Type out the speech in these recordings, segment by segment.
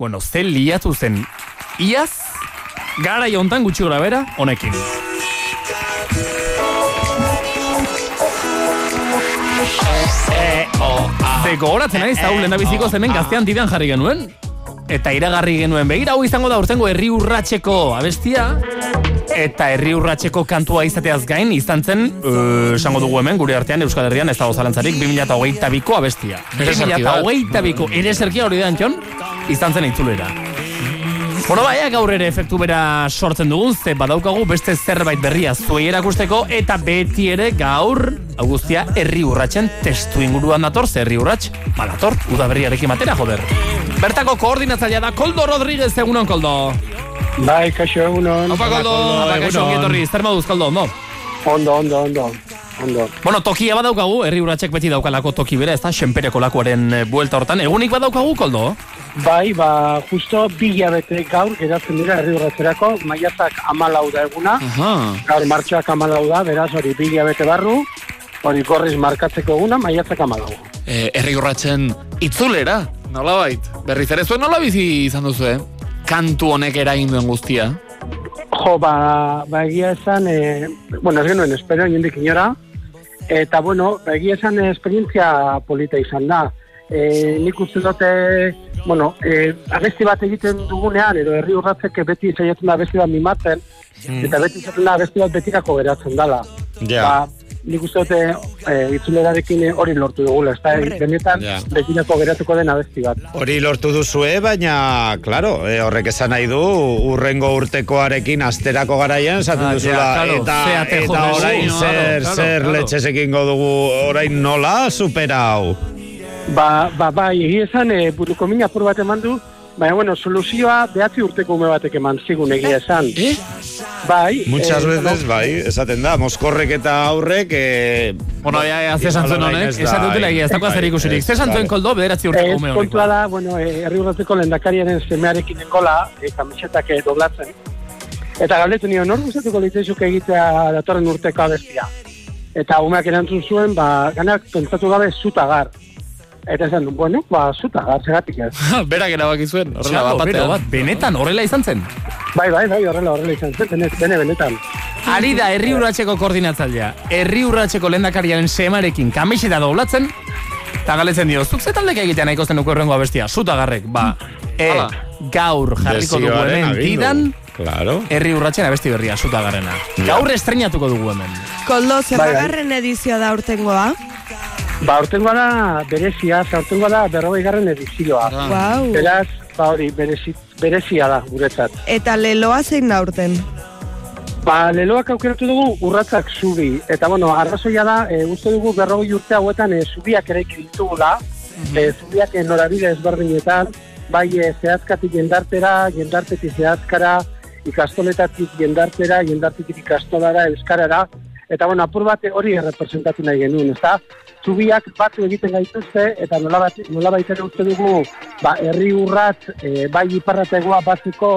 bueno, ze liatu zen iaz, gara jontan gutxi gora bera, honekin. Ze gogoratzen ari, zau lehen biziko zemen gaztean didan jarri genuen. Eta iragarri genuen, begira hau izango da urtengo herri urratxeko abestia. Eta herri urratxeko kantua izateaz gain, izan zen, uh, esango dugu hemen, gure artean, Euskal Herrian, ez dago zalantzarik, 2008 biko abestia. Ere zerki bat. 2008 biko, ere zerkia hori da entxon, izan zen itzulera. Bueno, baina gaur ere efektu bera sortzen dugun, ze badaukagu beste zerbait berria zuei erakusteko, eta beti ere gaur, augustia, herri urratxen testu inguruan dator, ze herri urratx, badator, udaberriarekin batera, joder. Bertako koordinatzailea da Koldo Rodríguez, egunon, Koldo. Bai, kaixo egunon. Opa, Koldo, Opa, kaixo, ongi etorri, zer moduz, Koldo, ondo? Ondo, ondo, ondo. Ondo. Bueno, tokia badaukagu, herri urratxek beti daukalako toki bera, ez da, senpereko lakuaren eh, buelta hortan, egunik badaukagu, Koldo? Bai, ba, justo bi hilabete gaur geratzen dira herri urratzerako, maiatzak amalau da eguna, Aha. gaur martxoak amalau da, beraz hori bi hilabete barru, hori gorriz markatzeko eguna, maiatzak amalau. E, herri urratzen itzulera, nola bait. Berriz ere zuen nola bizi izan duzu, eh? Kantu honek eragin duen guztia. Jo, ba, ba egia esan, e, bueno, ez genuen espero, inondik inora, eta bueno, egia esan esperientzia polita izan da. E, nik uste dute, bueno, e, abesti bat egiten dugunean, edo herri urratzek beti saiatzen da abesti bat mimatzen, eta beti izaten da abesti bat betirako geratzen dala. Ja. Ba, nik uste dute e, itzulerarekin hori lortu dugula, ez da, benetan Ja. betirako geratuko den abesti bat. Hori lortu duzue, baina, claro, eh, horrek esan nahi du, urrengo urtekoarekin asterako garaian, esaten Ah, duzula, ja, claro, eta, zeate eta orain dugu, zer, claro, zer claro. letxesekingo dugu, orain nola superau. Ba, ba, bai, egia esan, e, buruko min apur bat eman du, baina, bueno, soluzioa behatzi urteko ume batek eman zigun egia esan. Eh? Bai. Muchas eh, veces, bai, esaten da, moskorrek eta aurrek, eh, Bueno, ja, ja, ze santzuen Igual orain honek, esan dutela egia, ez bai, dagoa zer ikusirik. ez, Ze santzuen vale. koldo, bederatzi urteko Ez ume honek. kontua da, bueno, eh, herri urrateko lehendakariaren semearekin engola, e, kamisetak eh, doblatzen. Eta galdetu nio, nor gustatuko litzaizuk egitea datorren urteko abestia. Eta umeak erantzun zuen, ba, ganak pentsatu gabe zutagar. Eta esan du, bueno, ba, zutagar, segatik ez. Berak erabaki zuen, horrela bat batean. bat, benetan horrela izan zen. Bai, bai, bai, horrela, horrela izan zen, bene, bene, benetan. Ari da herri urratxeko koordinatzailea. Herri urratxeko lehendakariaren semarekin kamiseta doblatzen, eta galetzen dio, zuk ze taldek egitea nahiko zen nuko errengo abestia, zutagarrek, ba, e, Hala. gaur jarriko dugu hemen didan, Claro. herri urratxen abesti berria, zutagarrena. Gaur estrenatuko dugu hemen. Koldo, Bai, zerragarren edizioa da urtengoa. Ba, urtengoa da berezia, za urtengoa da berrogei garren edizioa. Wow. Beraz, ba hori, berezi, berezia da, guretzat. Eta leloa zein da urten. Ba, leloak aukeratu dugu urratzak zubi. Eta, bueno, arrazoia da, e, uste dugu berrogei urte hauetan e, zubiak ere ditugula, e, zubiak e, norabide ezberdinetan, bai e, zehazkatik jendartera, jendartetik zehazkara, ikastoletatik jendartera, jendartetik ikastolara, euskarara, eta, bueno, apur bat hori errepresentatu nahi genuen, ezta? Zubiak batu egiten gaituzte, eta nolabait, nolabait ere uste dugu, ba, herri urrat, e, bai iparrategoa batzeko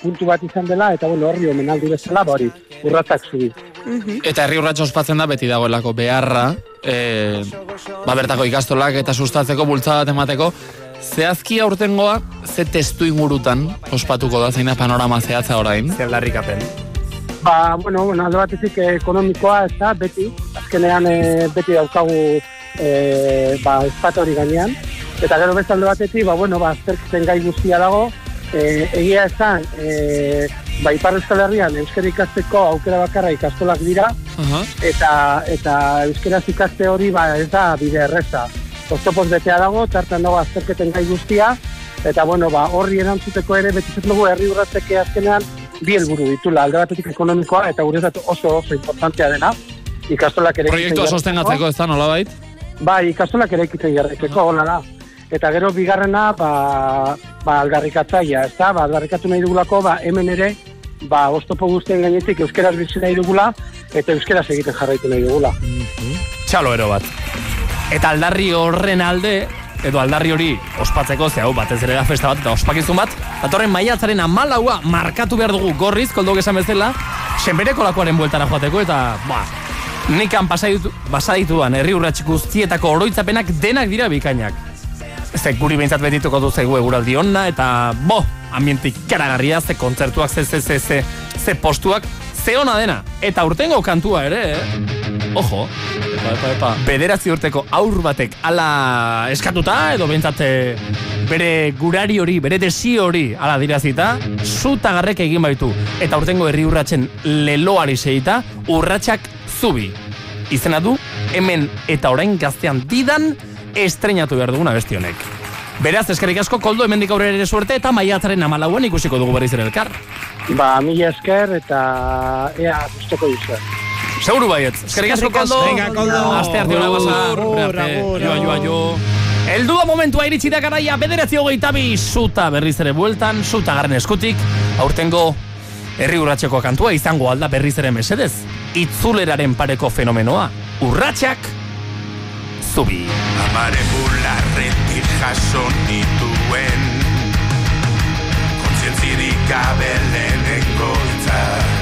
puntu bat izan dela, eta bueno, horri omenaldi bezala, ba hori, urratzak zubi. Eta herri urratx ospatzen da beti dagoelako beharra, e, ba bertako ikastolak eta sustatzeko bultzada bat emateko, zehazki aurtengoa, ze testu ingurutan ospatuko da, zeina panorama zehatza orain. Zer larrikapen. Ba, bueno, alde batetik eh, ekonomikoa, ez da, beti, azkenean eh, beti daukagu eh, ba, espat hori gainean, eta gero beste alde batetik, ba, bueno, ba, azterketen gai guztia dago, eh, egia esan, eh, ba, Ipar Euskal Herrian euskara ikasteko aukera bakarra ikastolak dira, Aha. eta eta euskeraz ikaste hori ba ez da bide erreza. Oztopoz betea dago, tartan dago azterketen gai guztia, eta bueno, ba, horri erantzuteko ere beti zaten dugu herri urratzeke azkenean bi helburu ditula, alde batetik ekonomikoa, eta guretzat oso oso importantea dena, ikastolak ere Proiektua sostengatzeko, ez da, nolabait? Bai, ikastolak ere egiten jarraiteko, hola da. Eta gero bigarrena, ba, ba aldarrikatzaia, ez da? Ba, aldarrikatu nahi dugulako, ba, hemen ere, ba, oztopo guztien gainetik euskeraz bizi nahi dugula, eta euskeraz egiten jarraitu nahi dugula. Txalo ero bat. Eta aldarri horren alde, edo aldarri hori ospatzeko, ze hau batez ere da festa bat, eta ospakizun bat, datorren maiatzaren amalaua markatu behar dugu gorriz, koldok esan bezala, senbereko lakoaren bueltara joateko, eta, ba, nikan pasaditu, basadituan herri urratx guztietako oroitzapenak denak dira bikainak. Ze guri behintzat betituko du zaigu eguraldi onna, eta bo, ambientik karagarria, ze kontzertuak, ze, ze, ze, ze, ze postuak, ze ona dena. Eta urtengo kantua ere, eh? Ojo, Epa, epa, epa. bederatzi urteko aur batek ala eskatuta, edo behintzat eh, bere gurari hori, bere desi hori ala dirazita, zuta garrek egin baitu. Eta urtengo herri urratzen leloari seita, urratsak zubi. Izena du, hemen eta orain gaztean didan, estrenatu behar duguna besti honek. Beraz, eskerrik asko, koldo hemendik aurrera ere suerte, eta maiatzaren amalauan ikusiko dugu berriz ere elkar. Ba, mila esker eta ea gustoko duzue. Seguru baietz. Eskerrik asko, koldo. Venga, Koldo. Aste arte hona agur, joa, joa, agur. jo. Eldu da momentua iritsi da garaia bederatzi hogeita bi suta berriz ere bueltan, suta garren eskutik, aurtengo herri urratxeko kantua izango alda berriz ere mesedez. Itzuleraren pareko fenomenoa, urratxak zubi. Amare bularretik jaso nituen Kontzientzirik gabe lehenengo hitzak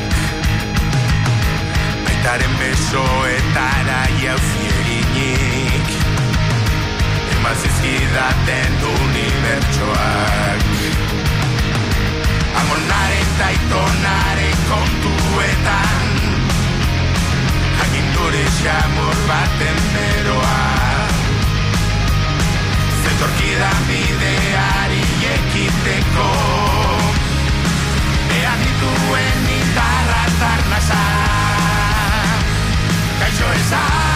Baitaren besoetara jauzi eginik Eman zizkidaten unibertsoak. Amonaren eta itonaren kontuetan. Agindure xamur baten beroa. Zetorkidan bideari ekiteko. Ean dituen indarra tarnasa Kaixo esani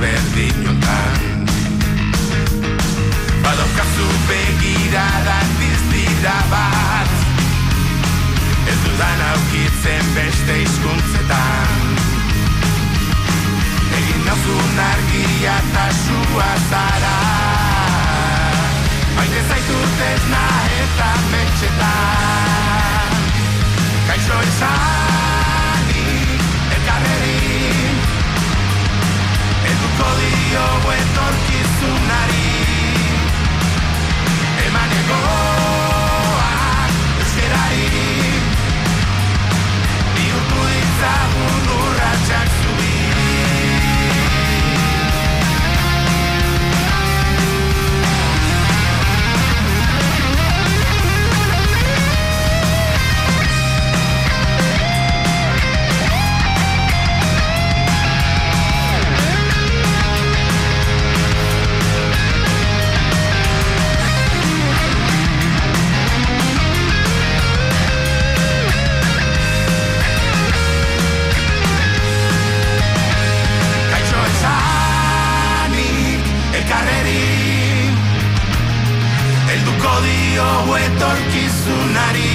ezberdinotan Badaukazu begirada diztira bat. Ez dudan aukitzen beste hizkuntzetan. Egin nauzun argia eta sua zara etorkizunari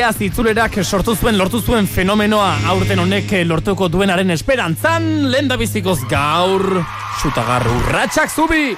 Iaz itzulerak sortu zuen, lortu zuen fenomenoa aurten honek lortuko duenaren esperantzan, lehen da bizikoz gaur, sutagar urratxak zubi!